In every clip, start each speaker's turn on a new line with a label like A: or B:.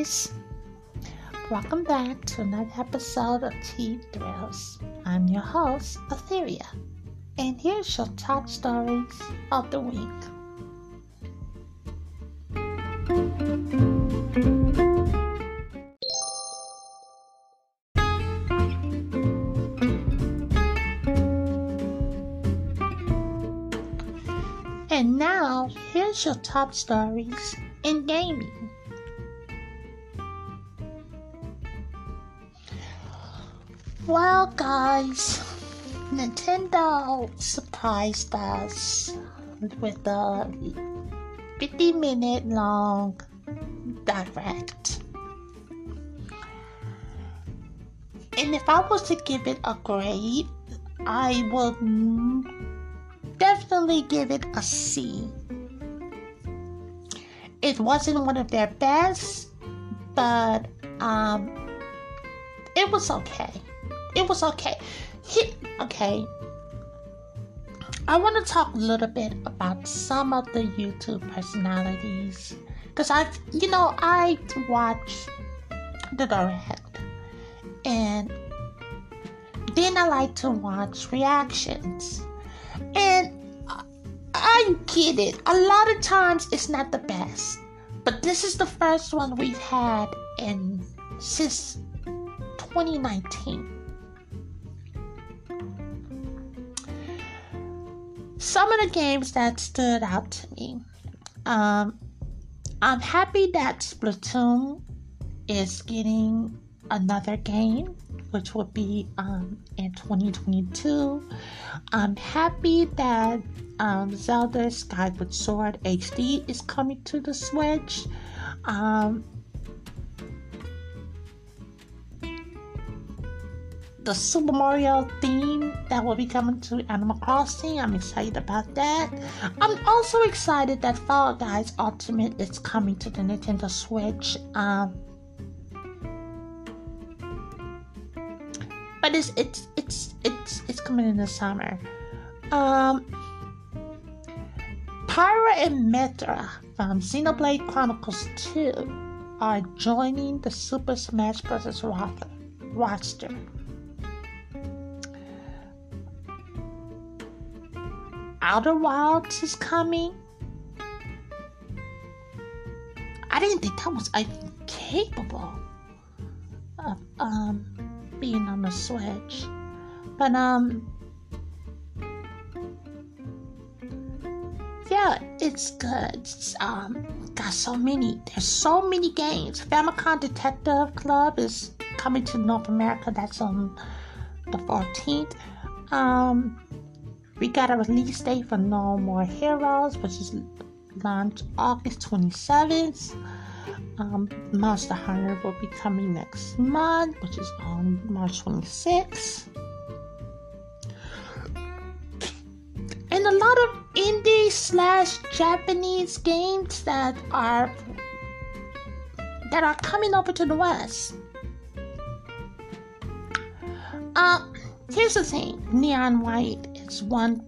A: guys! Welcome back to another episode of Tea Thrills. I'm your host, Etheria, and here's your top stories of the week. And now, here's your top stories in gaming. Well, guys, Nintendo surprised us with a 50 minute long direct. And if I was to give it a grade, I would definitely give it a C. It wasn't one of their best, but um, it was okay. It was okay. He, okay. I want to talk a little bit about some of the YouTube personalities because I, you know, I watch the direct and then I like to watch reactions. And I get it. A lot of times it's not the best. But this is the first one we've had in since 2019. Some of the games that stood out to me. Um, I'm happy that Splatoon is getting another game which will be um, in 2022. I'm happy that um, Zelda Skyward Sword HD is coming to the Switch. Um, the Super Mario theme that will be coming to Animal Crossing. I'm excited about that. I'm also excited that Fall Guys Ultimate is coming to the Nintendo Switch. Um, but it's it's it's it's it's coming in the summer. Um, Pyra and Mythra from Xenoblade Chronicles 2 are joining the Super Smash Bros. roster. Outer Wilds is coming. I didn't think that was capable of um being on the Switch. But um yeah, it's good. It's, um got so many there's so many games. Famicom Detective Club is coming to North America. That's on the 14th. Um we got a release date for No More Heroes, which is launched August 27th. Um, Monster Hunter will be coming next month, which is on March 26th. And a lot of indie slash Japanese games that are that are coming over to the West. Uh, here's the thing: Neon White is one.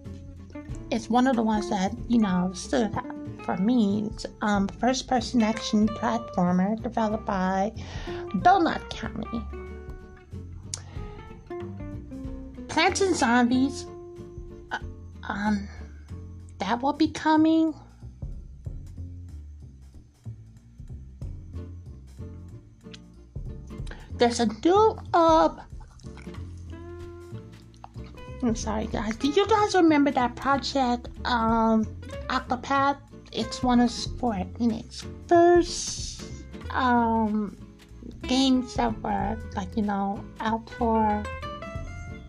A: It's one of the ones that you know stood out for me, it's um, first person action platformer developed by Donut County. Plants and Zombies, uh, um, that will be coming. There's a new uh, I'm sorry guys. Do you guys remember that project um Octopath it's one of Square first um, games that were like you know out for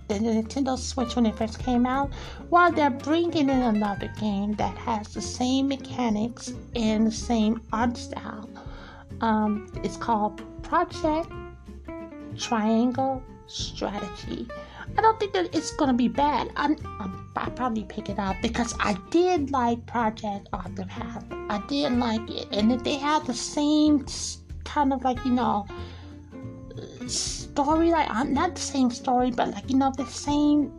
A: the Nintendo Switch when it first came out. While they're bringing in another game that has the same mechanics and the same art style. Um, it's called Project Triangle Strategy. I don't think that it's gonna be bad. I'm, I'm I probably pick it up because I did like Project Octopath. I did like it, and if they have the same kind of like you know story, like uh, not the same story, but like you know the same.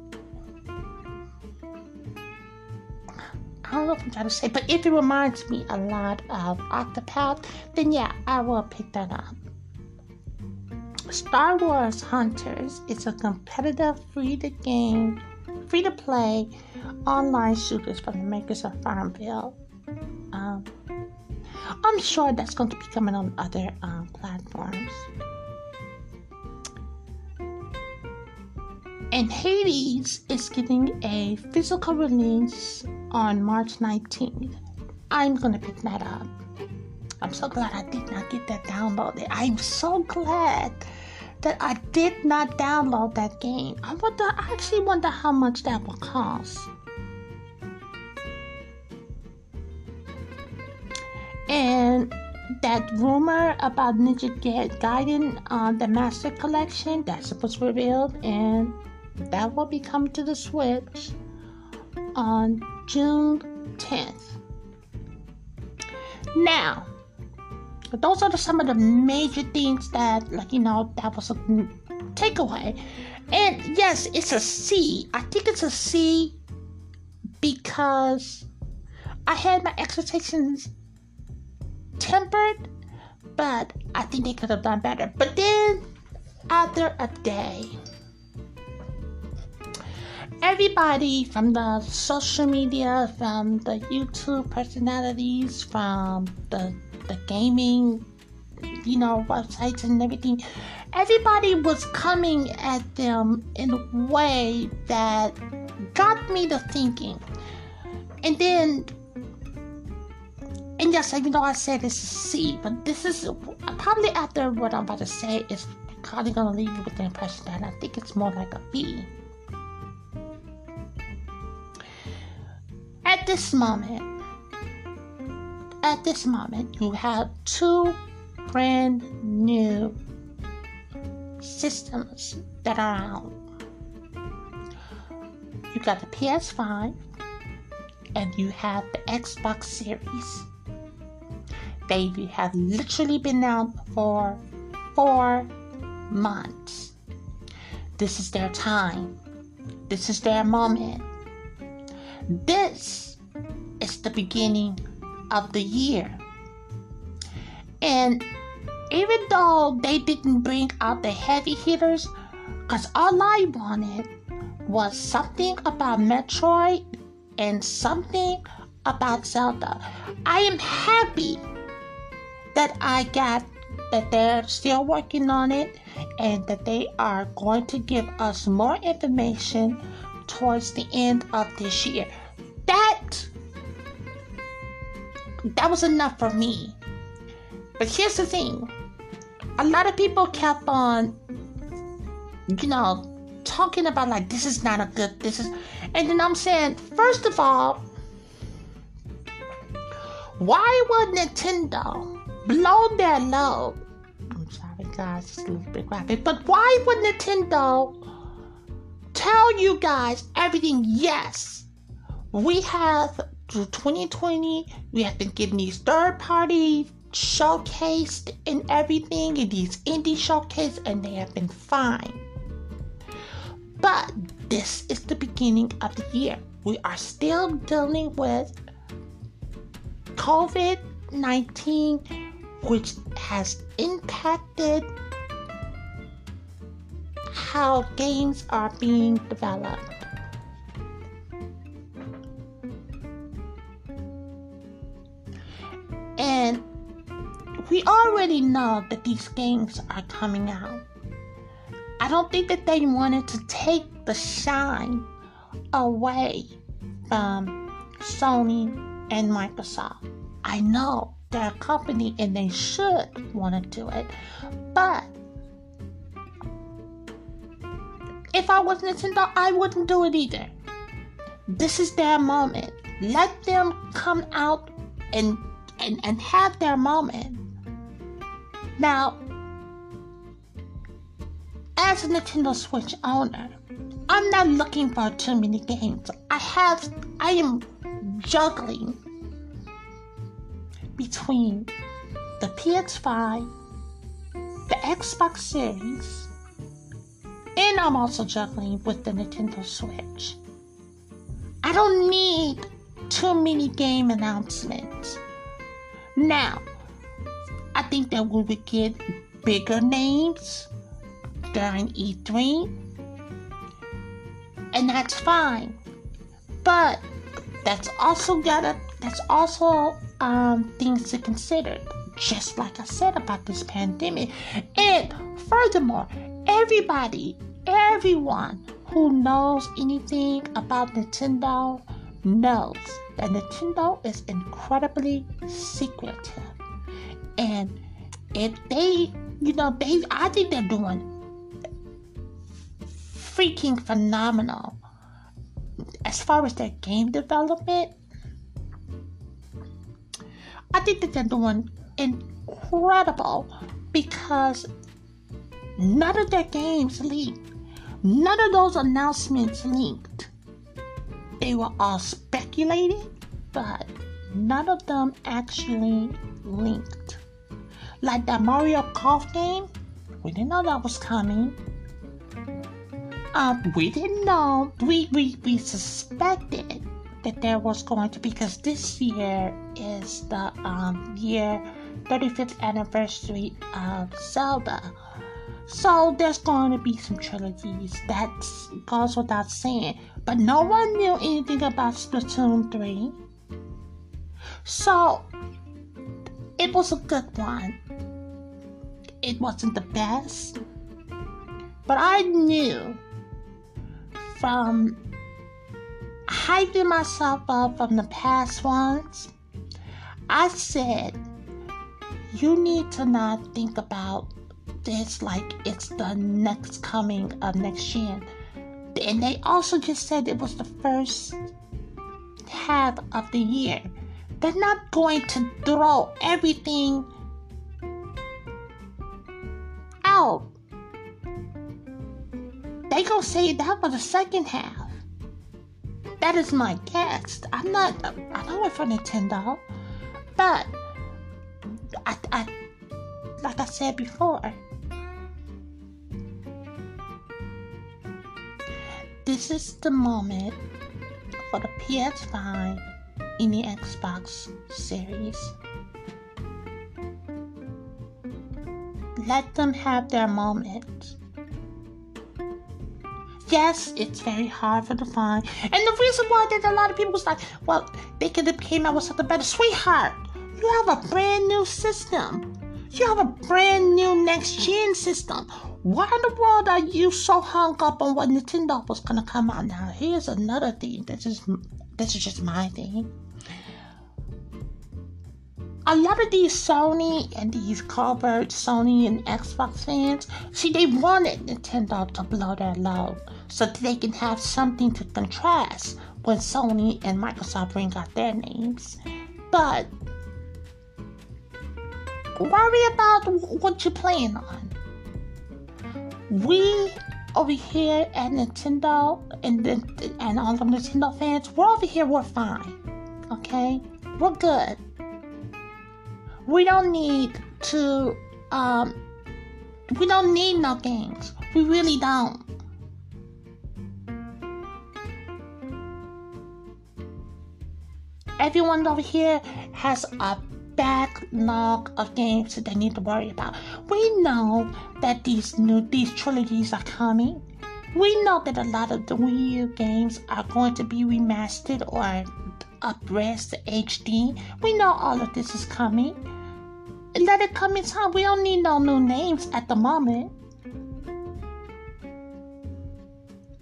A: I don't know if I'm trying to say, but if it reminds me a lot of Octopath, then yeah, I will pick that up. Star Wars Hunters is a competitive free to game, free to play online shooters from the makers of Farmville. Um, I'm sure that's going to be coming on other um, platforms. And Hades is getting a physical release on March 19th. I'm going to pick that up. I'm so glad I did not get that downloaded. I'm so glad that I did not download that game. I wonder, I actually wonder how much that will cost. And that rumor about Ninja Gaiden on uh, the Master Collection, that's supposed to be revealed, and that will be coming to the Switch on June 10th. Now, those are the, some of the major things that, like, you know, that was a takeaway. And yes, it's a C. I think it's a C because I had my expectations tempered, but I think they could have done better. But then, after a day, everybody from the social media, from the YouTube personalities, from the the gaming, you know, websites and everything, everybody was coming at them in a way that got me to thinking. And then, and yes, even though I said it's a C, but this is probably after what I'm about to say is probably to leave you with the impression that I think it's more like a B. At this moment, at this moment, you have two brand new systems that are out. You got the PS5 and you have the Xbox Series. They have literally been out for four months. This is their time. This is their moment. This is the beginning of the year. And even though they didn't bring out the heavy hitters, because all I wanted was something about Metroid and something about Zelda. I am happy that I got that they're still working on it and that they are going to give us more information towards the end of this year. That that was enough for me. But here's the thing a lot of people kept on, you know, talking about like this is not a good, this is, and then I'm saying, first of all, why would Nintendo blow their load? I'm sorry, guys, it's a little bit graphic, but why would Nintendo tell you guys everything? Yes, we have through 2020, we have been getting these third party showcased and everything, and these indie showcase, and they have been fine. But this is the beginning of the year. We are still dealing with COVID 19, which has impacted how games are being developed. We already know that these games are coming out. I don't think that they wanted to take the shine away from Sony and Microsoft. I know they're a company and they should want to do it, but if I was Nintendo, I wouldn't do it either. This is their moment. Let them come out and and, and have their moment. Now, as a Nintendo Switch owner, I'm not looking for too many games. I have, I am juggling between the PS5, the Xbox Series, and I'm also juggling with the Nintendo Switch. I don't need too many game announcements. Now, I think that we would get bigger names during E3, and that's fine. But that's also gotta that's also um, things to consider. Just like I said about this pandemic, and furthermore, everybody, everyone who knows anything about Nintendo knows that Nintendo is incredibly secretive. And if they, you know, they, I think they're doing freaking phenomenal as far as their game development. I think that they're doing incredible because none of their games leaked. None of those announcements leaked. They were all speculated, but none of them actually linked. Like that Mario Kart game, we didn't know that was coming. Um, we didn't know. We, we, we suspected that there was going to because this year is the um, year 35th anniversary of Zelda. So there's going to be some trilogies. That goes without saying. But no one knew anything about Splatoon 3. So it was a good one. It wasn't the best. But I knew from hyping myself up from the past ones, I said, you need to not think about this like it's the next coming of next year. And they also just said it was the first half of the year. They're not going to throw everything out. They gonna say that for the second half. That is my guess. I'm not. I don't work for Nintendo, but I, I, like I said before, this is the moment for the PS5 in the Xbox Series. Let them have their moment. Yes, it's very hard for the find. And the reason why that a lot of people was like, well, they could have came out with something better. Sweetheart, you have a brand new system. You have a brand new next gen system. Why in the world are you so hung up on what Nintendo was gonna come out now? Here's another thing. This is this is just my thing. A lot of these Sony and these covert Sony and Xbox fans, see, they wanted Nintendo to blow their load so that they can have something to contrast when Sony and Microsoft bring out their names. But worry about what you're playing on. We over here at Nintendo and and all the Nintendo fans, we're over here, we're fine. Okay? We're good. We don't need to um we don't need no games. We really don't. Everyone over here has a backlog of games that they need to worry about. We know that these new these trilogies are coming. We know that a lot of the Wii U games are going to be remastered or upres to HD. We know all of this is coming. Let it come in time. We don't need no new names at the moment.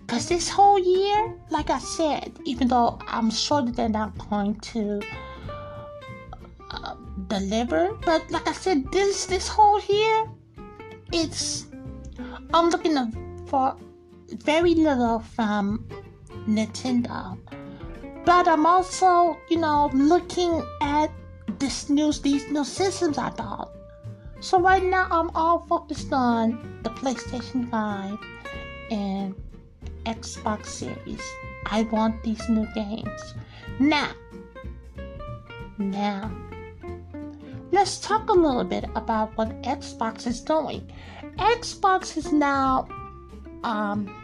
A: Because this whole year, like I said, even though I'm sure that they're not going to uh, deliver. But like I said, this this whole year, it's I'm looking for very little from Nintendo. But I'm also, you know, looking at this news, these new systems I bought. So right now I'm all focused on the PlayStation 5 and Xbox Series. I want these new games. Now, now, let's talk a little bit about what Xbox is doing. Xbox is now um,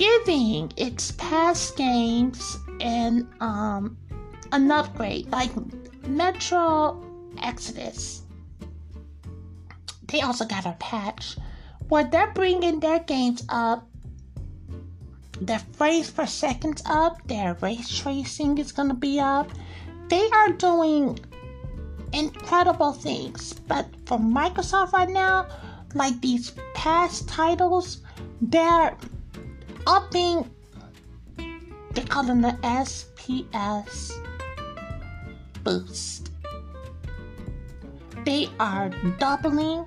A: giving its past games and um, an upgrade like Metro Exodus. They also got a patch where they're bringing their games up, their frames per second up, their ray tracing is to be up. They are doing incredible things, but for Microsoft right now, like these past titles, they're upping, they call them the FPS boost. They are doubling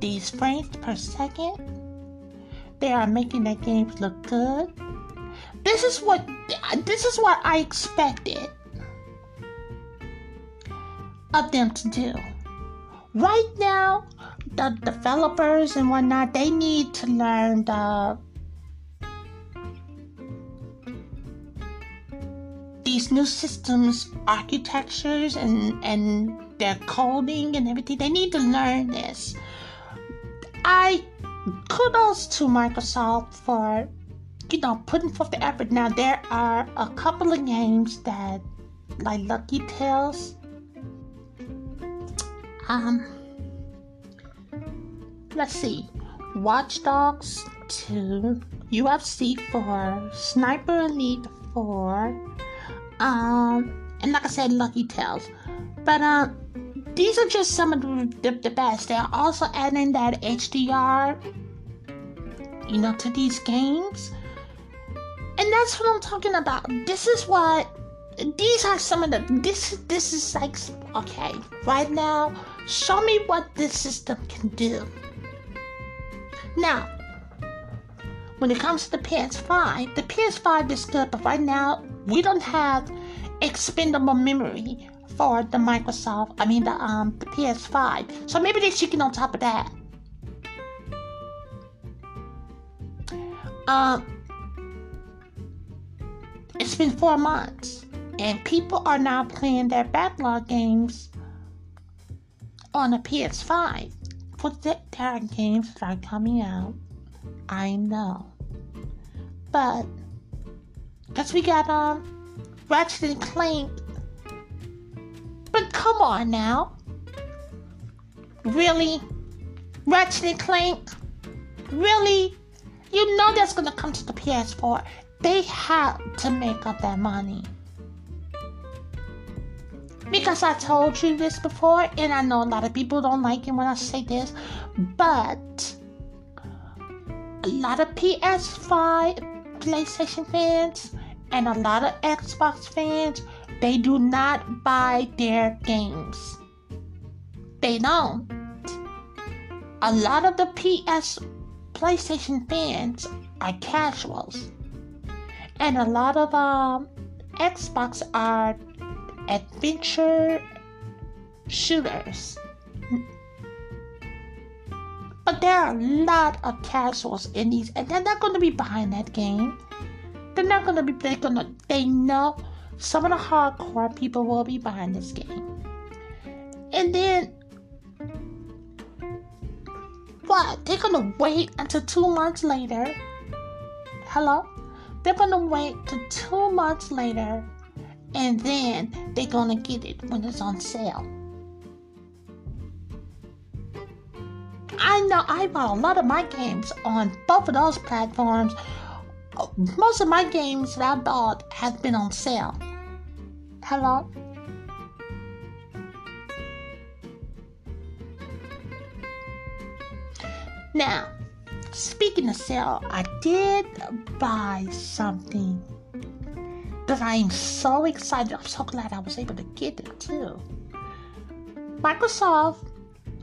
A: these frames per second. They are making their games look good. This is what this is what I expected of them to do. Right now, the developers and whatnot, they need to learn the these new systems architectures and and their coding and everything. They need to learn this. I kudos to microsoft for you know putting forth the effort. Now there are a couple of games that like lucky tales um let's see watch dogs 2 ufc 4 sniper elite 4 um, and like I said, Lucky Tales. But uh, these are just some of the, the, the best. They're also adding that HDR, you know, to these games. And that's what I'm talking about. This is what these are some of the this this is like okay right now show me what this system can do now when it comes to the ps5 the ps5 is good but right now we don't have expendable memory for the Microsoft, I mean the um the PS5. So maybe they should get on top of that. Um it's been four months and people are now playing their backlog games on a PS5. For the, there games are coming out. I know. But Cause we got um Ratchet and Clank. But come on now. Really? Ratchet and Clank? Really? You know that's gonna come to the PS4. They have to make up that money. Because I told you this before, and I know a lot of people don't like it when I say this, but a lot of PS5, PlayStation fans and a lot of Xbox fans, they do not buy their games. They don't. A lot of the PS PlayStation fans are casuals. And a lot of um, Xbox are adventure shooters. But there are a lot of casuals in these, and they're not going to be behind that game. They're not gonna be. They're gonna. They know some of the hardcore people will be behind this game. And then what? They're gonna wait until two months later. Hello? They're gonna wait till two months later and then they're gonna get it when it's on sale. I know I bought a lot of my games on both of those platforms most of my games that I bought have been on sale. Hello? Now, speaking of sale, I did buy something that I am so excited. I'm so glad I was able to get it too. Microsoft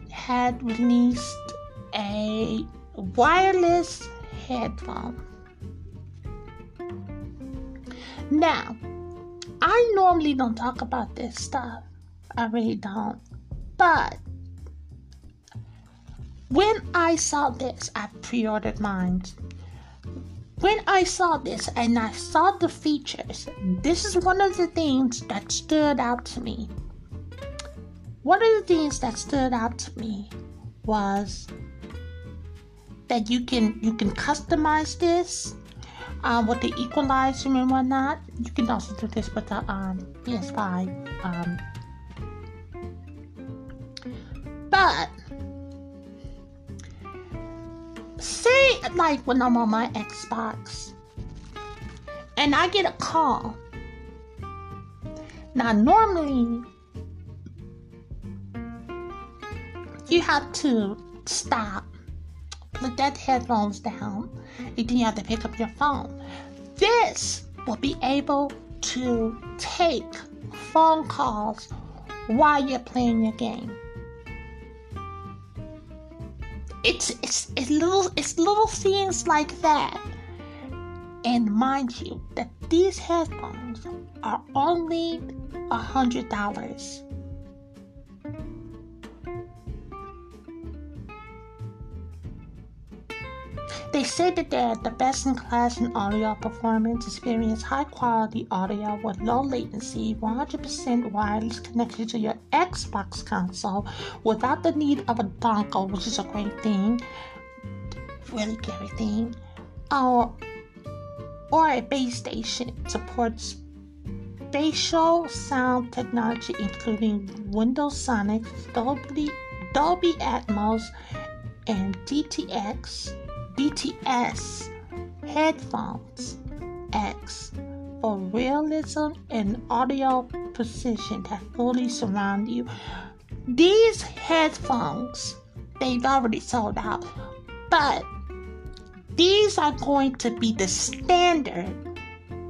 A: had released a wireless headphone now, I normally don't talk about this stuff. I really don't. But when I saw this, I pre ordered mine. When I saw this and I saw the features, this is one of the things that stood out to me. One of the things that stood out to me was that you can you can customize this um, with the equalizer and whatnot. You can also do this with the um, PS5. Um, but say like when I'm on my Xbox and I get a call. Now normally you have to stop, put that headphones down, and then you have to pick up your phone. This will be able to take phone calls while you're playing your game. It's it's it's little it's little things like that. And mind you that these headphones are only a hundred dollars. They say that they're the best in class in audio performance, experience high quality audio with low latency, 100% wireless connection to your Xbox console without the need of a dongle, which is a great thing, really great thing, or, or a base station. supports spatial sound technology, including Windows Sonic, Dolby, Dolby Atmos, and DTX DTS headphones X for realism and audio precision that fully surround you. These headphones, they've already sold out, but these are going to be the standard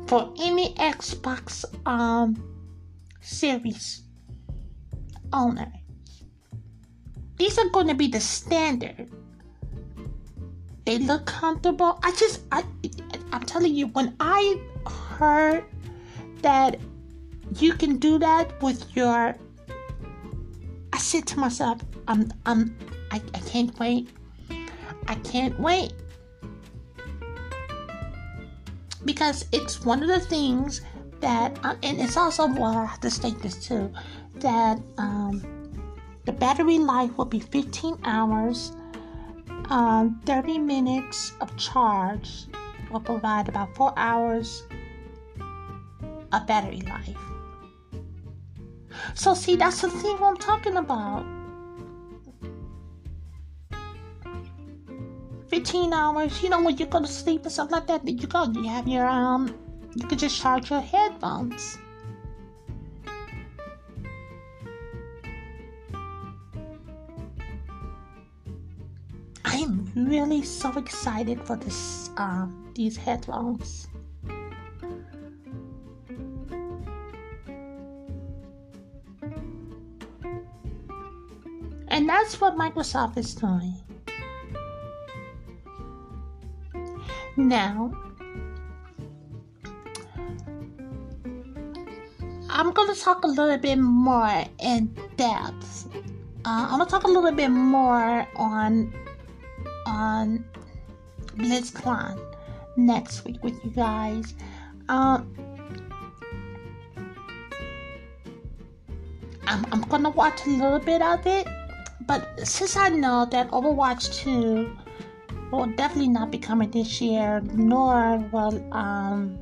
A: for any Xbox um, Series owner. These are going to be the standard they look comfortable. I just, I, I'm telling you, when I heard that you can do that with your, I said to myself, I'm, I'm, I, I can't wait. I can't wait because it's one of the things that, uh, and it's also well, I have to state this too, that um, the battery life will be 15 hours um, 30 minutes of charge will provide about 4 hours of battery life. So, see, that's the thing I'm talking about. 15 hours, you know, when you go to sleep and stuff like that, you go, you have your, um, you can just charge your headphones. I'm really so excited for this uh, these headphones. And that's what Microsoft is doing. Now, I'm going to talk a little bit more in depth. Uh, I'm going to talk a little bit more on on BlizzCon next week with you guys. Um, I'm, I'm gonna watch a little bit of it, but since I know that Overwatch 2 will definitely not be coming this year, nor will um,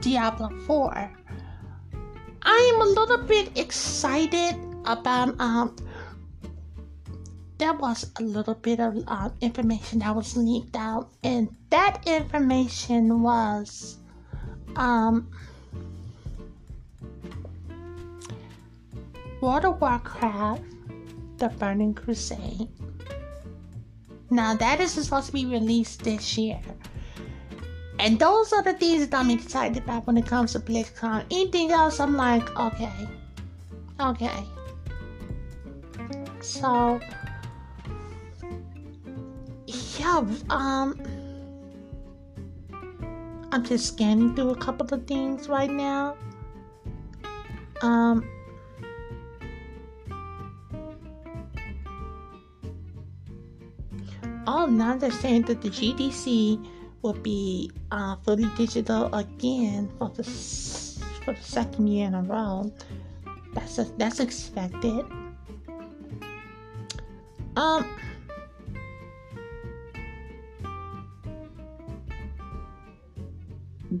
A: Diablo 4. I am a little bit excited about um there was a little bit of uh, information that was leaked out and that information was um World of Warcraft The Burning Crusade. Now that is supposed to be released this year. And those are the things that I'm excited about when it comes to BlizzCon. Anything else, I'm like, okay, okay. So, yeah, um, I'm just scanning through a couple of things right now. Um, oh, now they're saying that the GDC will be uh, fully digital again for the for the second year in a row. That's a, that's expected. Um.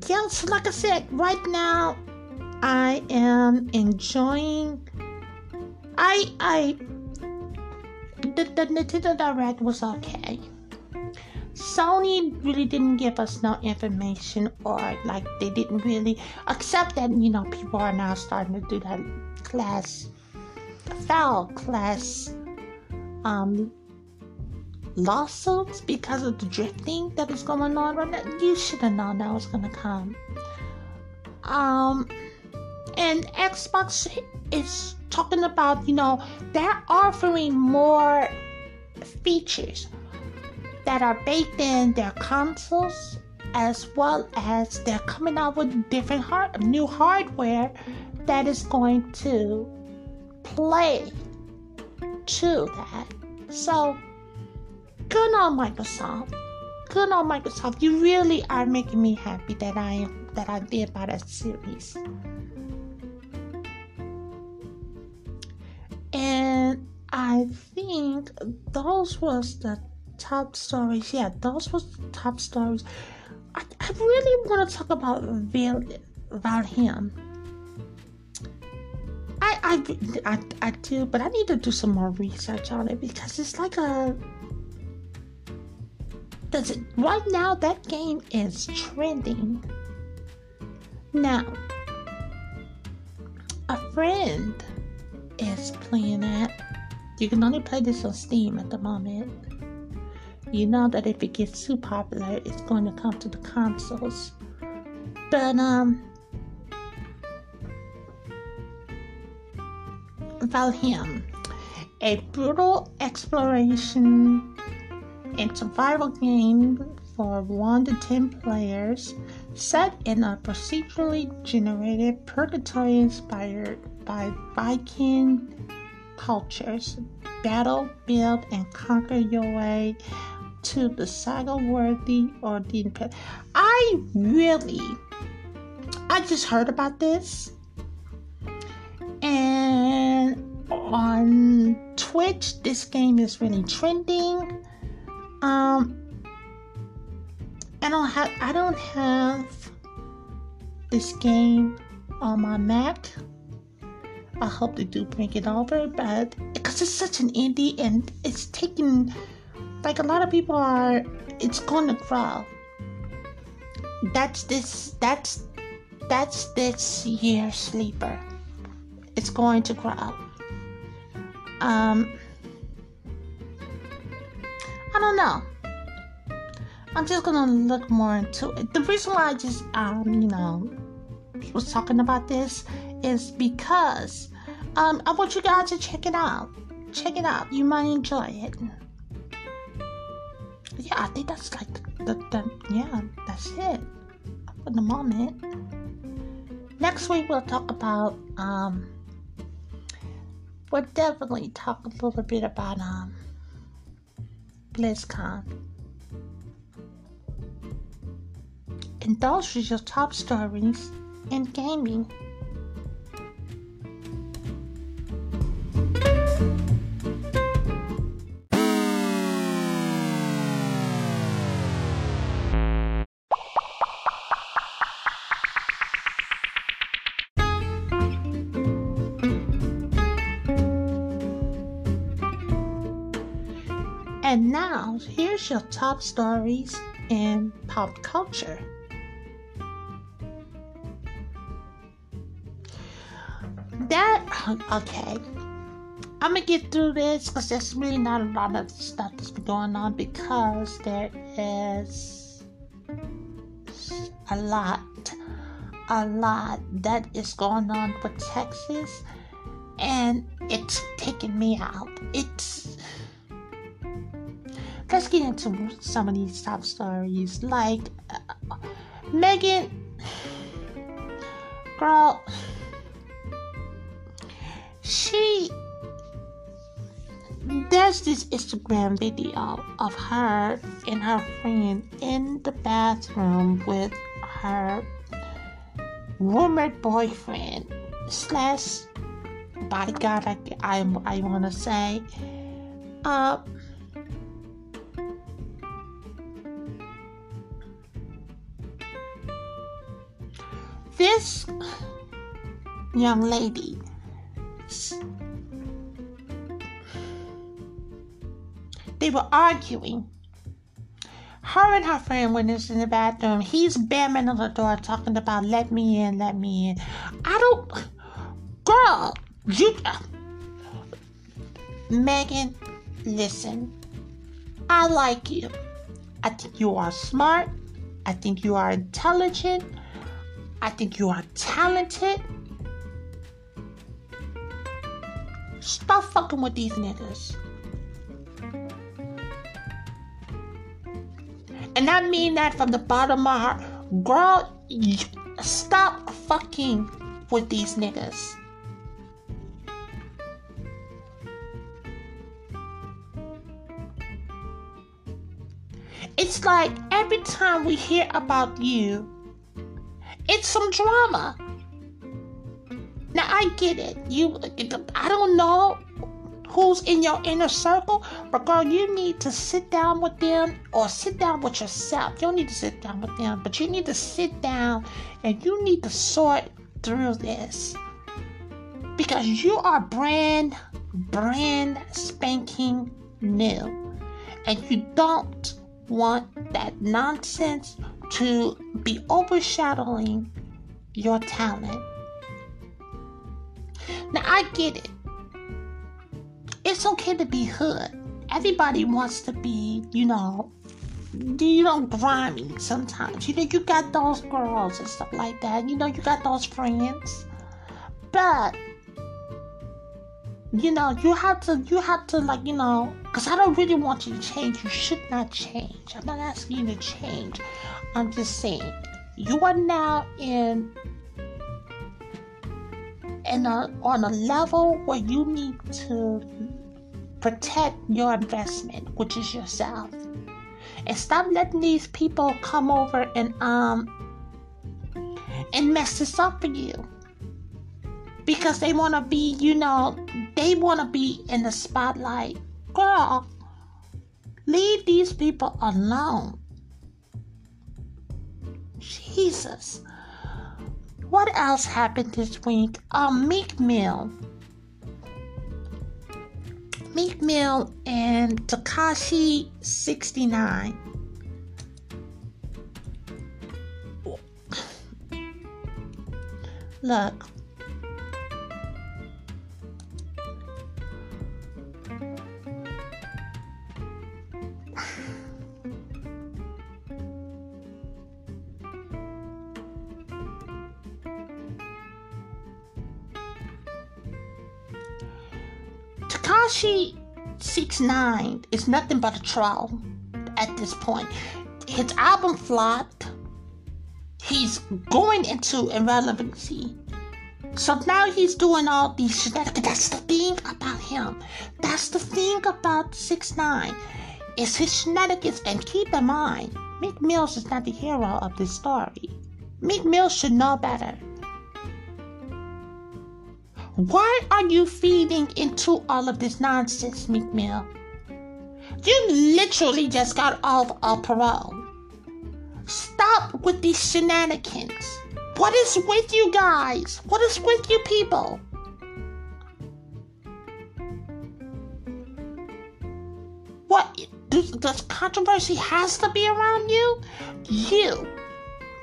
A: Yes, like I said, right now I am enjoying. I I the, the Nintendo Direct was okay. Sony really didn't give us no information or like they didn't really accept that you know people are now starting to do that class foul class um lawsuits because of the drifting that is going on right now. You should have known that was gonna come. Um and Xbox is talking about, you know, they're offering more features that are baked in their consoles as well as they're coming out with different hard, new hardware that is going to play to that. So, good on Microsoft. Good on Microsoft. You really are making me happy that I am that I did about that series. And I think those was the top stories. Yeah, those were top stories. I, I really want to talk about Val, Valheim. I, I, I, I do, but I need to do some more research on it because it's like a. Does it right now? That game is trending. Now, a friend is playing it. You can only play this on Steam at the moment. You know that if it gets too popular, it's going to come to the consoles. But um, Valheim, a brutal exploration and survival game for 1 to 10 players set in a procedurally generated purgatory inspired by Viking cultures. Battle, build, and conquer your way to the saga worthy or the I really, I just heard about this, and on Twitch, this game is really trending. Um, I don't have I don't have this game on my Mac. I hope they do bring it over, but because it's such an indie and it's taking like a lot of people are it's to grow. That's this that's that's this year's sleeper. It's going to grow. Um I don't know. I'm just gonna look more into it. The reason why I just um, you know, was talking about this is because um I want you guys to check it out. Check it out. You might enjoy it. Yeah, I think that's like the, the yeah, that's it for the moment. Next week we'll talk about um we'll definitely talk a little bit about um BlizzCon. and those are your top stories in gaming. Here's your top stories in pop culture. that okay i'm gonna get through this because there's really not a lot of stuff that's been going on because there is a lot a lot that is going on with texas and it's taking me out it's let's get into some of these top stories like uh, megan girl she there's this Instagram video of her and her friend in the bathroom with her rumored boyfriend slash bodyguard, I, I, I want to say. Uh, this young lady they were arguing her and her friend went into the bathroom. He's banging on the door talking about let me in, let me in. I don't girl, you Megan, listen. I like you. I think you are smart. I think you are intelligent. I think you are talented. Stop fucking with these niggas. And I mean that from the bottom of my heart. Girl, stop fucking with these niggas. It's like every time we hear about you, it's some drama. Now I get it. You, I don't know who's in your inner circle, but girl, you need to sit down with them or sit down with yourself. You don't need to sit down with them, but you need to sit down and you need to sort through this because you are brand, brand spanking new, and you don't want that nonsense to be overshadowing your talent. Now, I get it. It's okay to be hood. Everybody wants to be, you know, you know, grimy sometimes. You know, you got those girls and stuff like that. You know, you got those friends. But you know, you have to, you have to, like, you know, because I don't really want you to change. You should not change. I'm not asking you to change. I'm just saying, you are now in, in a, on a level where you need to protect your investment, which is yourself, and stop letting these people come over and um and mess this up for you because they want to be, you know, they want to be in the spotlight. Girl, leave these people alone. Jesus. What else happened this week? Um, Meek Mill. Meek Mill and Tekashi 69. Look, Nine is nothing but a trial at this point. His album flopped. He's going into irrelevancy. So now he's doing all these shenanigans. That's the thing about him. That's the thing about Six Nine. It's his shenanigans. And keep in mind, Meek Mills is not the hero of this story. Meek Mills should know better. Why are you feeding into all of this nonsense, Meek Mill? You literally just got off of parole. Stop with these shenanigans. What is with you guys? What is with you people? What does, controversy has to be around you? You,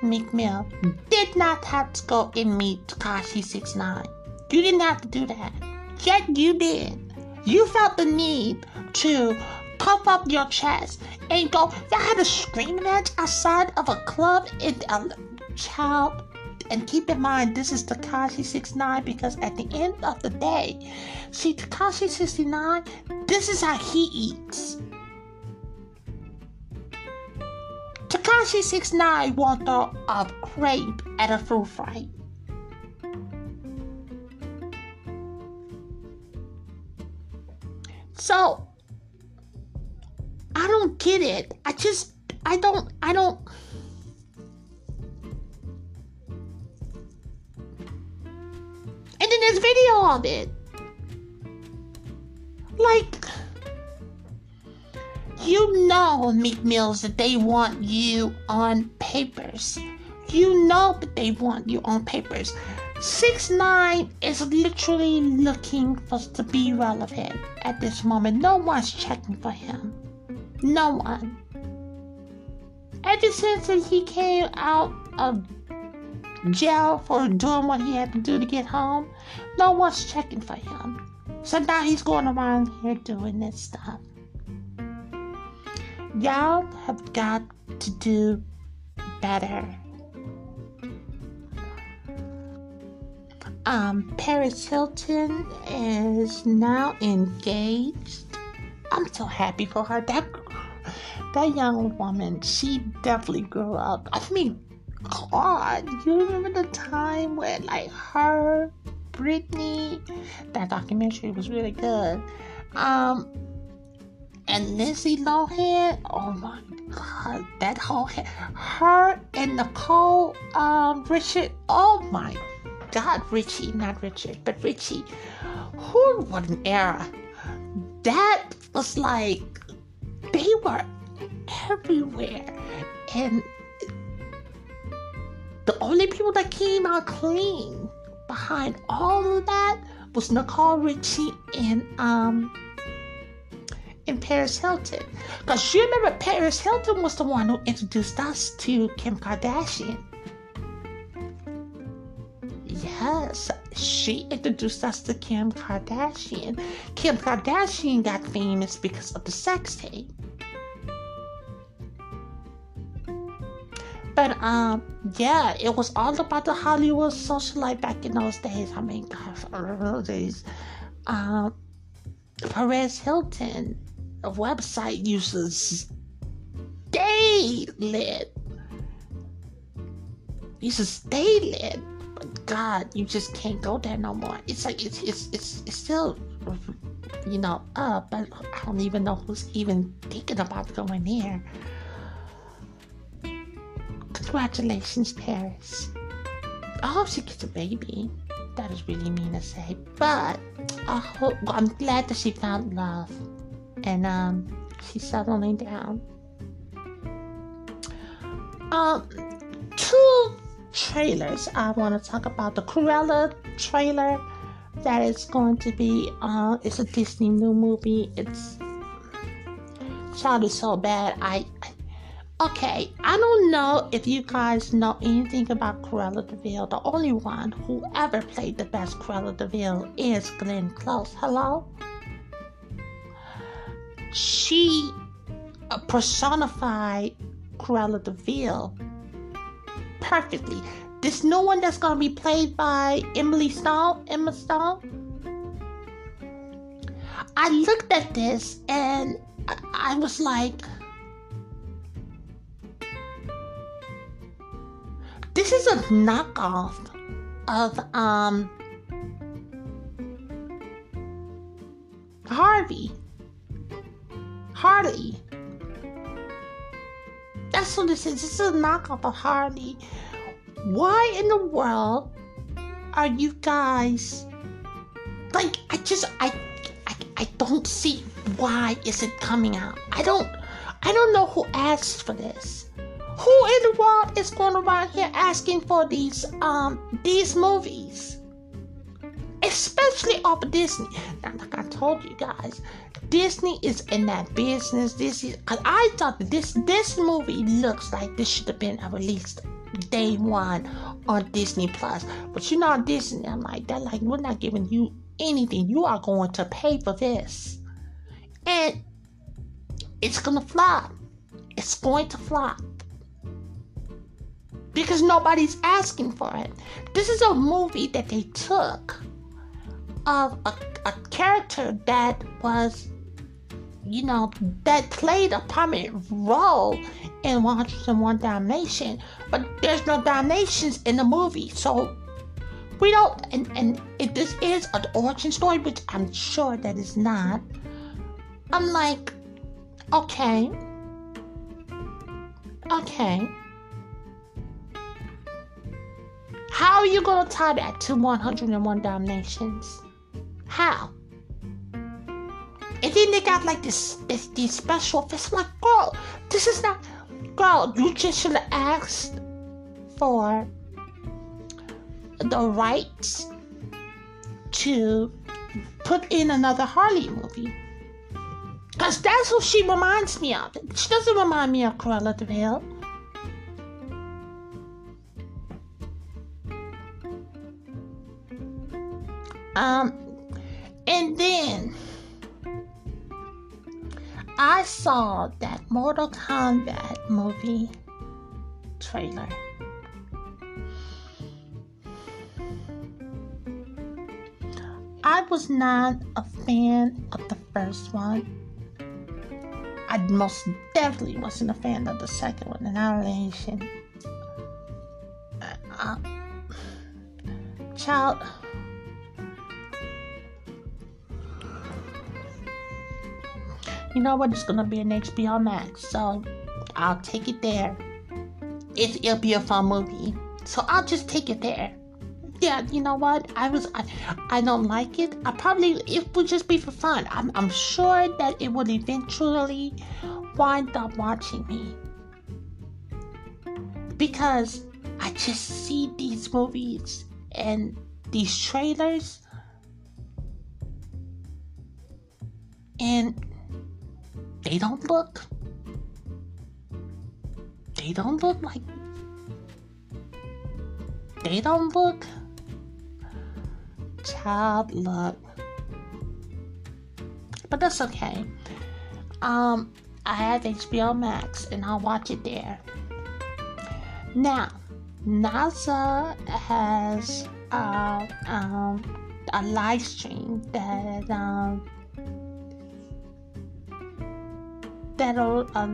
A: Meek Mill, did not have to go and meet Tekashi 69. You didn't have to do that. Yet you did. You felt the need to puff up your chest and go, y'all had a screaming match outside of a club in a child. And keep in mind, this is Tekashi 69 because at the end of the day, see, Tekashi 69, this is how he eats. Tekashi 69 won't throw a crepe at a fruit fight. So I don't get it. I just I don't I don't And then there's video of it. Like, you know, Meek Mills, that they want you on papers. You know that they want you on papers. Six nine is literally looking for to be relevant at this moment. No one's checking for him. No one. Ever since he came out of jail for doing what he had to do to get home, no one's checking for him. So now he's going around here doing this stuff. Y'all have got to do better. Um, Paris Hilton is now engaged. I'm so happy for her. That that young woman, she definitely grew up. I mean, God, you remember the time when like her, Britney, that documentary was really good. Um, and Lindsay Lohan, oh my God, that whole her and Nicole um, Richard, oh my God, Richie, not Richard, but Richie. Who, what an era. That was like, they were everywhere. And the only people that came out clean behind all of that was Nicole Richie and um and Paris Hilton. Because you remember Paris Hilton was the one who introduced us to Kim Kardashian. She introduced us to Kim Kardashian. Kim Kardashian got famous because of the sex tape. But um, yeah, it was all about the Hollywood socialite back in those days. I mean, gosh, I those days. Um, Perez Hilton, website uses stay lit. Uses stay lit. God, you just can't go there no more. It's like it's it's it's, it's still you know up, but I don't even know who's even thinking about going there. Congratulations, Paris. I hope she gets a baby. That is really mean to say, but I hope well, I'm glad that she found love, and um, she's settling down. Um, two trailers I want to talk about. The Cruella trailer that is going to be uh, it's a Disney new movie. It's child is so bad. I, Okay, I don't know if you guys know anything about Cruella de Vil. The only one who ever played the best Cruella de Vil is Glenn Close. Hello? She personified Cruella de Vil perfectly. This new one that's gonna be played by Emily Stone. Emma Stone. I looked at this and I was like, This is a knockoff of um Harvey. Harley. That's what this is. This is a knockoff of Harley. Why in the world are you guys like I just I I, I don't see why is it coming out. I don't I don't know who asked for this. Who in the world is going around here asking for these um these movies? Especially off of Disney. Now, like I told you guys, Disney is in that business. This is cause I thought that this this movie looks like this should have been released day one on Disney Plus. But you know Disney, I'm like that like we're not giving you anything. You are going to pay for this. And it's gonna flop. It's going to flop because nobody's asking for it. This is a movie that they took of a, a character that was, you know, that played a prominent role in 101 Dalmatian, but there's no Dalmatians in the movie, so we don't. And and if this is an origin story, which I'm sure that is not, I'm like, okay, okay How are you gonna tie that to 101 Dalmatians? How? And then they got like this, this these special effects. I'm like, girl, this is not, girl. You just should have asked for the rights to put in another Harley movie. Because that's who she reminds me of. She doesn't remind me of Cruella de Vil. Um, and then I saw that Mortal Kombat movie trailer. I was not a fan of the first one. I most definitely wasn't a fan of the second one, Annihilation. Uh, uh, child. You know what? It's gonna be an HBO Max, so I'll take it there. It's, it'll be a fun movie, so I'll just take it there yeah, you know what? I was, I, I don't like it. I probably, it would just be for fun. I'm, I'm sure that it would eventually wind up watching me. Because I just see these movies and these trailers and they don't look, they don't look like, they don't look child look But that's okay. Um, I have HBO Max and I'll watch it there. Now, NASA has uh, um, a live stream that um, that'll uh,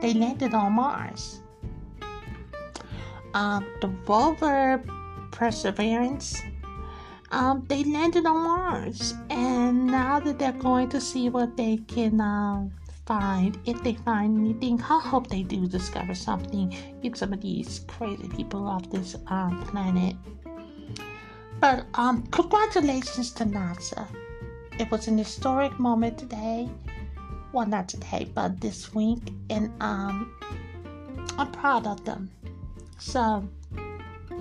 A: they landed on Mars. Um, the rover Perseverance um, they landed on Mars, and now that they're going to see what they can uh, find, if they find anything, I hope they do discover something. Get some of these crazy people off this um, planet. But um, congratulations to NASA. It was an historic moment today. Well, not today, but this week, and um, I'm proud of them. So,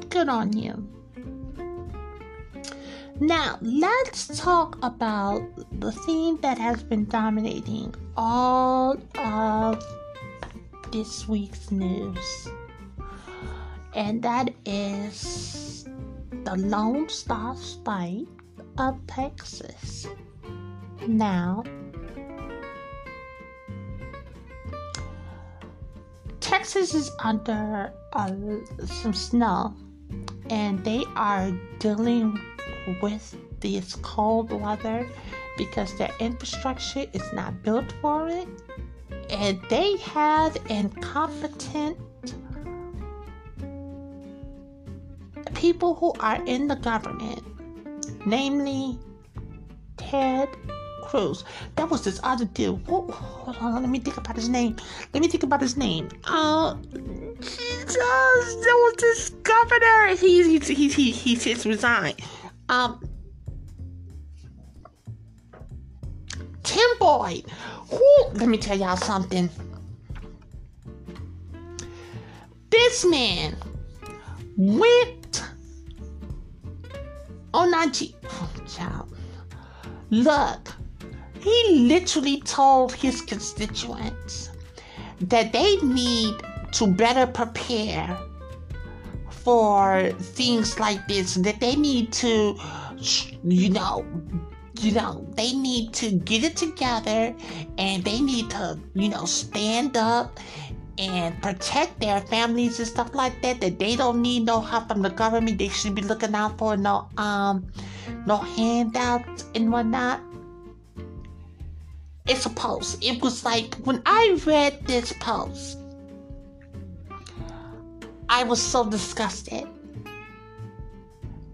A: good on you. Now, let's talk about the theme that has been dominating all of this week's news, and that is the Lone Star State of Texas. Now, Texas is under uh, some snow, and they are dealing with this cold weather because their infrastructure is not built for it. And they have incompetent people who are in the government, namely Ted Cruz. That was this other dude. hold on, let me think about his name. Let me think about his name. Uh, Jesus, that was this governor. He he he he, he just resigned. Um, Tim Boyd. Whoo, let me tell y'all something. This man went on IG. Oh, child. Look, he literally told his constituents that they need to better prepare for things like this that they need to you know you know they need to get it together and they need to you know stand up and protect their families and stuff like that that they don't need no help from the government. They should be looking out for no um no handouts and whatnot it's a post it was like when i read this post I was so disgusted.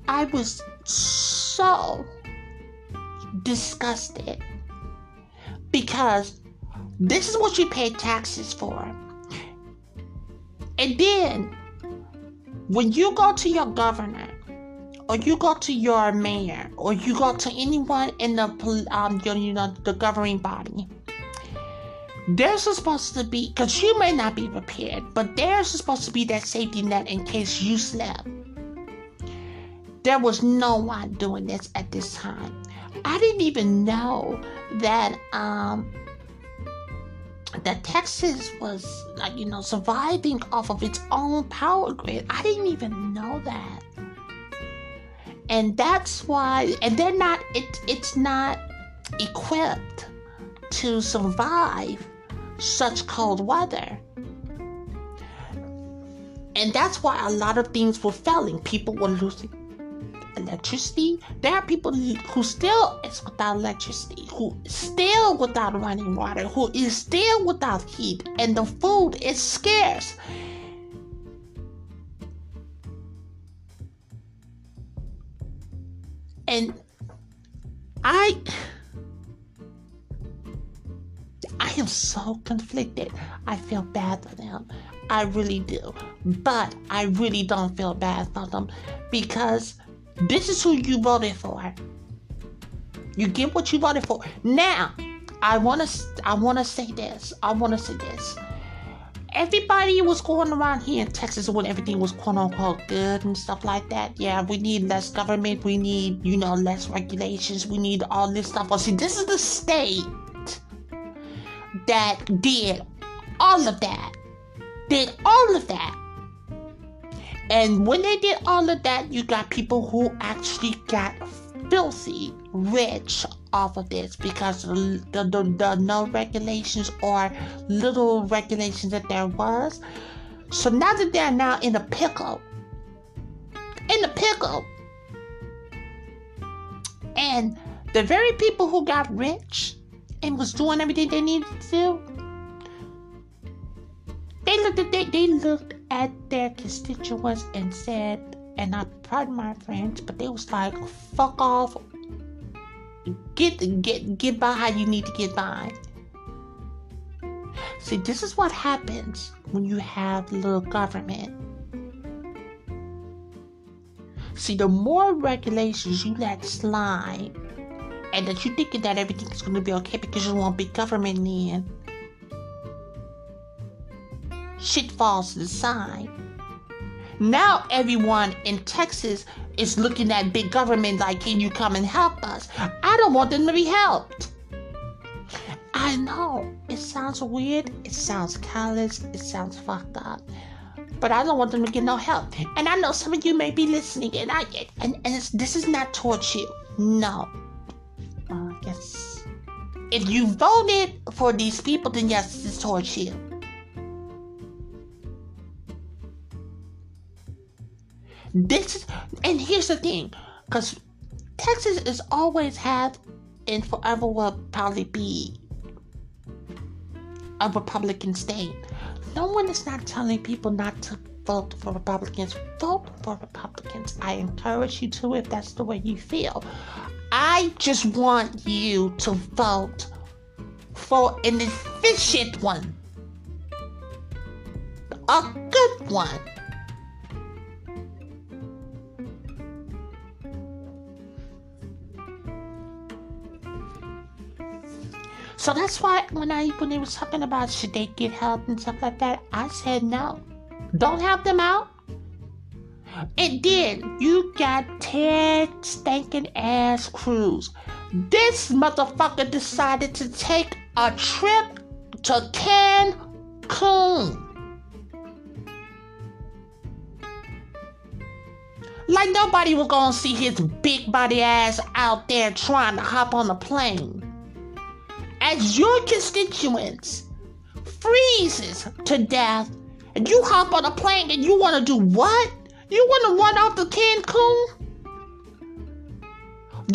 A: I was so disgusted because this is what you pay taxes for. And then when you go to your governor or you go to your mayor, or you go to anyone in the um, you know the governing body, there's supposed to be because you may not be prepared, but there's supposed to be that safety net in case you slept. There was no one doing this at this time. I didn't even know that um that Texas was like you know surviving off of its own power grid. I didn't even know that. And that's why and they're not it it's not equipped to survive such cold weather. And that's why a lot of things were failing. People were losing electricity. There are people who still is without electricity, who still without running water, who is still without heat, and the food is scarce. And I I am so conflicted. I feel bad for them. I really do. But I really don't feel bad for them because this is who you voted for. You get what you voted for. Now, I want to I want to say this. I want to say this. Everybody was going around here in Texas when everything was quote unquote good and stuff like that. Yeah, we need less government. We need, you know, less regulations. We need all this stuff. Well, see, this is the state that did all of that. Did all of that. And when they did all of that, you got people who actually got filthy rich off of this because the, the, the, the no regulations or little regulations that there was. So now that they're now in a pickle, in a pickle, and the very people who got rich and was doing everything they needed to do, they looked at they, they looked at their constituents and said, and I pardon my friends, but they was like, fuck off. Get get get by how you need to get by. See, this is what happens when you have little government. See, the more regulations you let slide, and that you thinking that everything is going to be okay because you want big government in, shit falls to the side. Now everyone in Texas is looking at big government like, can you come and help us? I don't want them to be helped. I know it sounds weird, it sounds callous, it sounds fucked up, but I don't want them to get no help. And I know some of you may be listening, and I and and this is not towards you. No, uh, yes. If you voted for these people, then yes, it's towards you. This is, and here's the thing, because Texas is always had and forever will probably be a Republican state. No one is not telling people not to vote for Republicans. Vote for Republicans. I encourage you to if that's the way you feel. I just want you to vote for an efficient one, a good one. So that's why when I when they was talking about should they get help and stuff like that, I said no. Don't help them out. And then You got Ted stinking ass Cruz. This motherfucker decided to take a trip to Cancun. Like nobody was gonna see his big body ass out there trying to hop on a plane. As your constituents freezes to death, and you hop on a plane and you wanna do what? You want to run off to Cancun?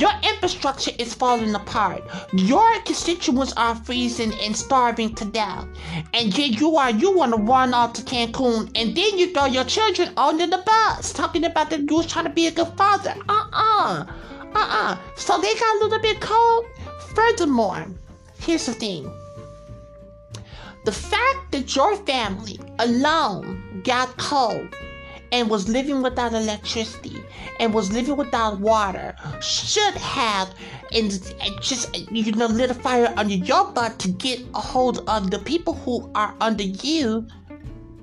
A: Your infrastructure is falling apart. Your constituents are freezing and starving to death. And yet you are you want to run off to Cancun and then you throw your children under the bus talking about that you was trying to be a good father. Uh-uh. Uh-uh. So they got a little bit cold. Furthermore, here's the thing. The fact that your family alone got cold and was living without electricity and was living without water should have and, just you know lit a fire under your butt to get a hold of the people who are under you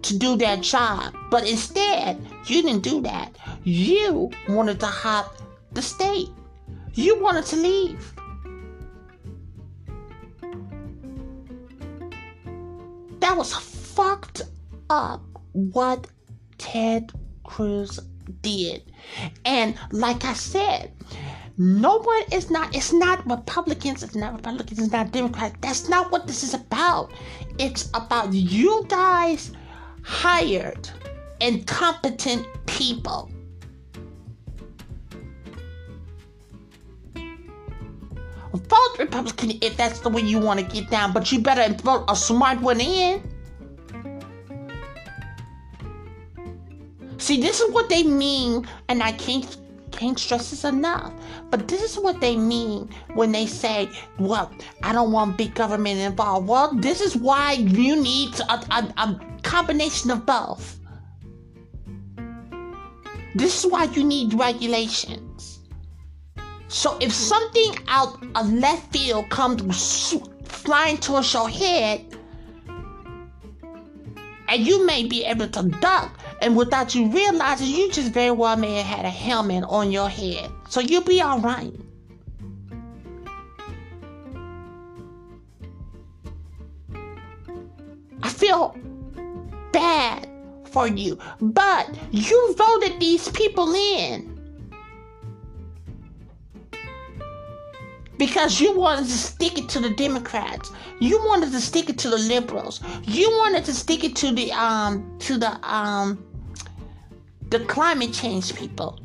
A: to do their job. But instead, you didn't do that. You wanted to hop the state. You wanted to leave. That was fucked up what Ted Cruz did. And like I said, no one is not, it's not Republicans, it's not Republicans, it's not Democrats. That's not what this is about. It's about you guys hired incompetent people. Vote Republican if that's the way you want to get down, but you better vote a smart one in. See, this is what they mean, and I can't can't stress this enough. But this is what they mean when they say, "Well, I don't want big government involved." Well, this is why you need a, a, a combination of both. This is why you need regulations. So if something out of left field comes flying towards your head, and you may be able to duck, and without you realizing, you just very well may have had a helmet on your head. So you'll be alright. I feel bad for you, but you voted these people in. Because you wanted to stick it to the Democrats. You wanted to stick it to the liberals. You wanted to stick it to the um to the um the climate change people.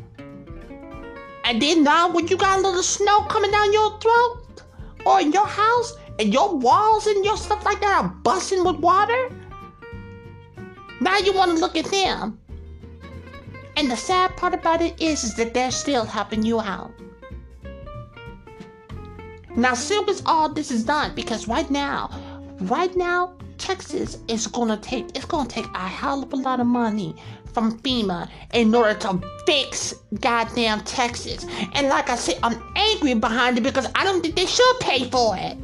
A: And then now when you got a little snow coming down your throat or in your house and your walls and your stuff like that are busting with water, now you want to look at them. And the sad part about it is, is that they're still helping you out. Now, soon as all this is done, because right now, right now, Texas is gonna take it's gonna take a hell of a lot of money from FEMA in order to fix goddamn Texas. And like I said, I'm angry behind it because I don't think they should pay for it.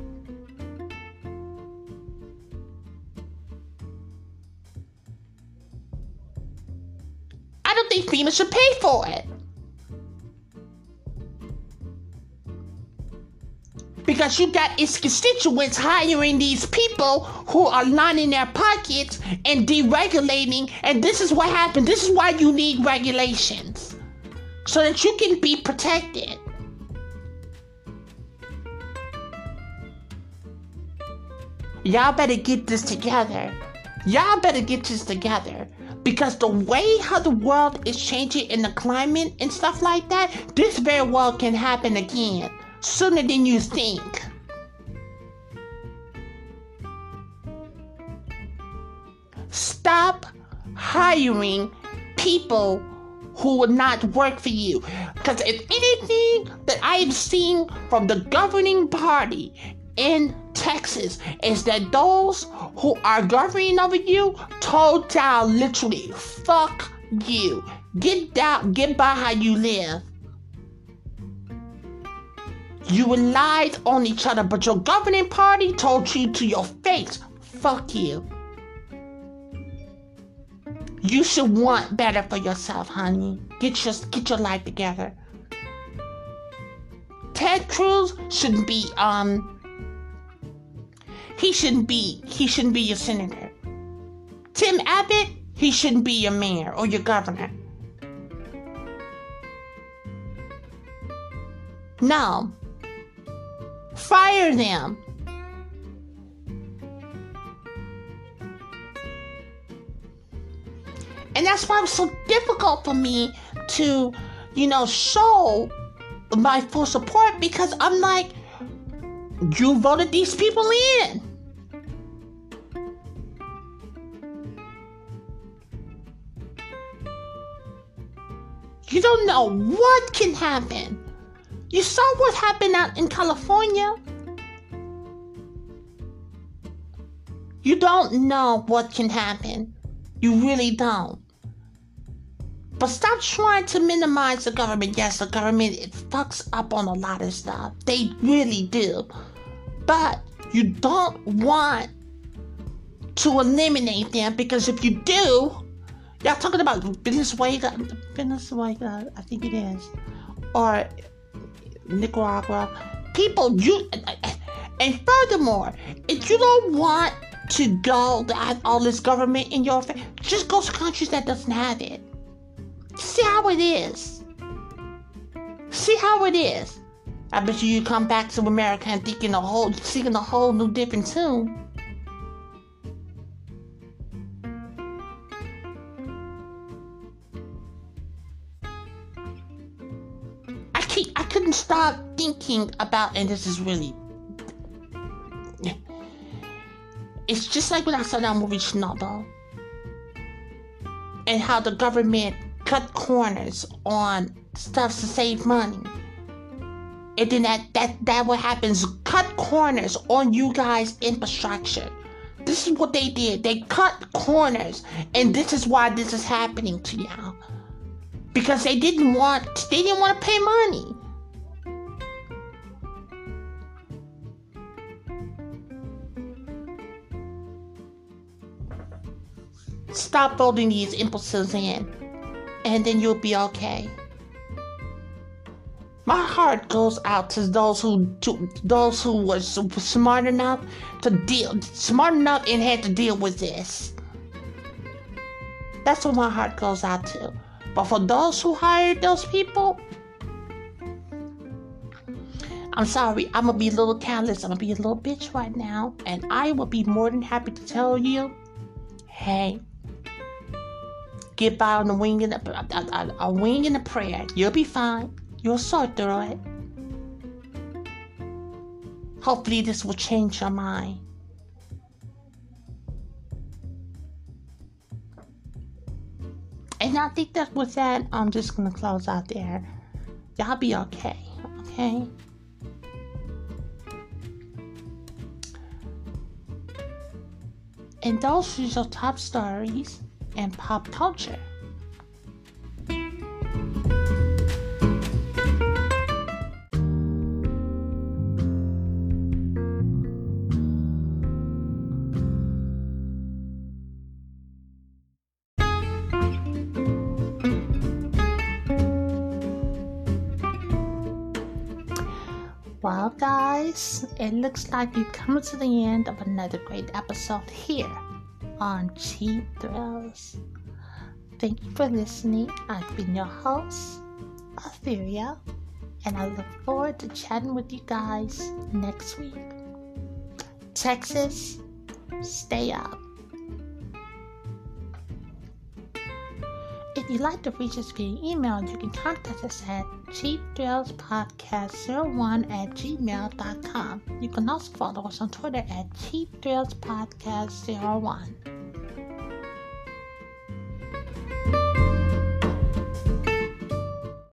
A: I don't think FEMA should pay for it. Because you got its constituents hiring these people who are lining their pockets and deregulating. And this is what happened. This is why you need regulations so that you can be protected. Y'all better get this together. Y'all better get this together. Because the way how the world is changing in the climate and stuff like that, this very well can happen again sooner than you think. Stop hiring people who will not work for you. Because if anything that I've seen from the governing party in Texas is that those who are governing over you told down literally, fuck you. Get down, get by how you live. You relied on each other, but your governing party told you to your face, fuck you. You should want better for yourself, honey. Get your get your life together. Ted Cruz shouldn't be um he shouldn't be he shouldn't be your senator. Tim Abbott, he shouldn't be your mayor or your governor. No, Fire them. And that's why it was so difficult for me to, you know, show my full support because I'm like, you voted these people in. You don't know what can happen. You saw what happened out in California. You don't know what can happen. You really don't. But stop trying to minimize the government. Yes, the government it fucks up on a lot of stuff. They really do. But you don't want to eliminate them because if you do, y'all talking about Venezuela, Venezuela, I think it is, or Nicaragua. People, you, and furthermore, if you don't want to go to have all this government in your face, just go to countries that doesn't have it. See how it is. See how it is. I bet you you come back to America and thinking a whole, singing a whole new different tune. Keep, I couldn't stop thinking about, and this is really, it's just like when I saw that movie Chernobyl, and how the government cut corners on stuff to save money. And then that that that what happens cut corners on you guys infrastructure. This is what they did. They cut corners, and this is why this is happening to y'all. Because they didn't want they didn't want to pay money. Stop voting these impulses in, and then you'll be okay. My heart goes out to those who to those who were smart enough to deal smart enough and had to deal with this. That's what my heart goes out to. But for those who hired those people, I'm sorry, I'm gonna be a little callous, I'm gonna be a little bitch right now, and I will be more than happy to tell you, hey, get by on a wing and a, a, a wing and a prayer. You'll be fine. You'll sort through it. Hopefully, this will change your mind. And I think that with that, I'm just gonna close out there. Y'all be okay, okay? And those are your top stories and pop culture. Guys, it looks like we've come to the end of another great episode here on Cheap Thrills. Thank you for listening. I've been your host, Etheria, and I look forward to chatting with you guys next week. Texas, stay up. If you'd like to reach us via email, you can contact us at cheapthrillspodcast01 at gmail.com. You can also follow us on Twitter at cheapthrillspodcast01.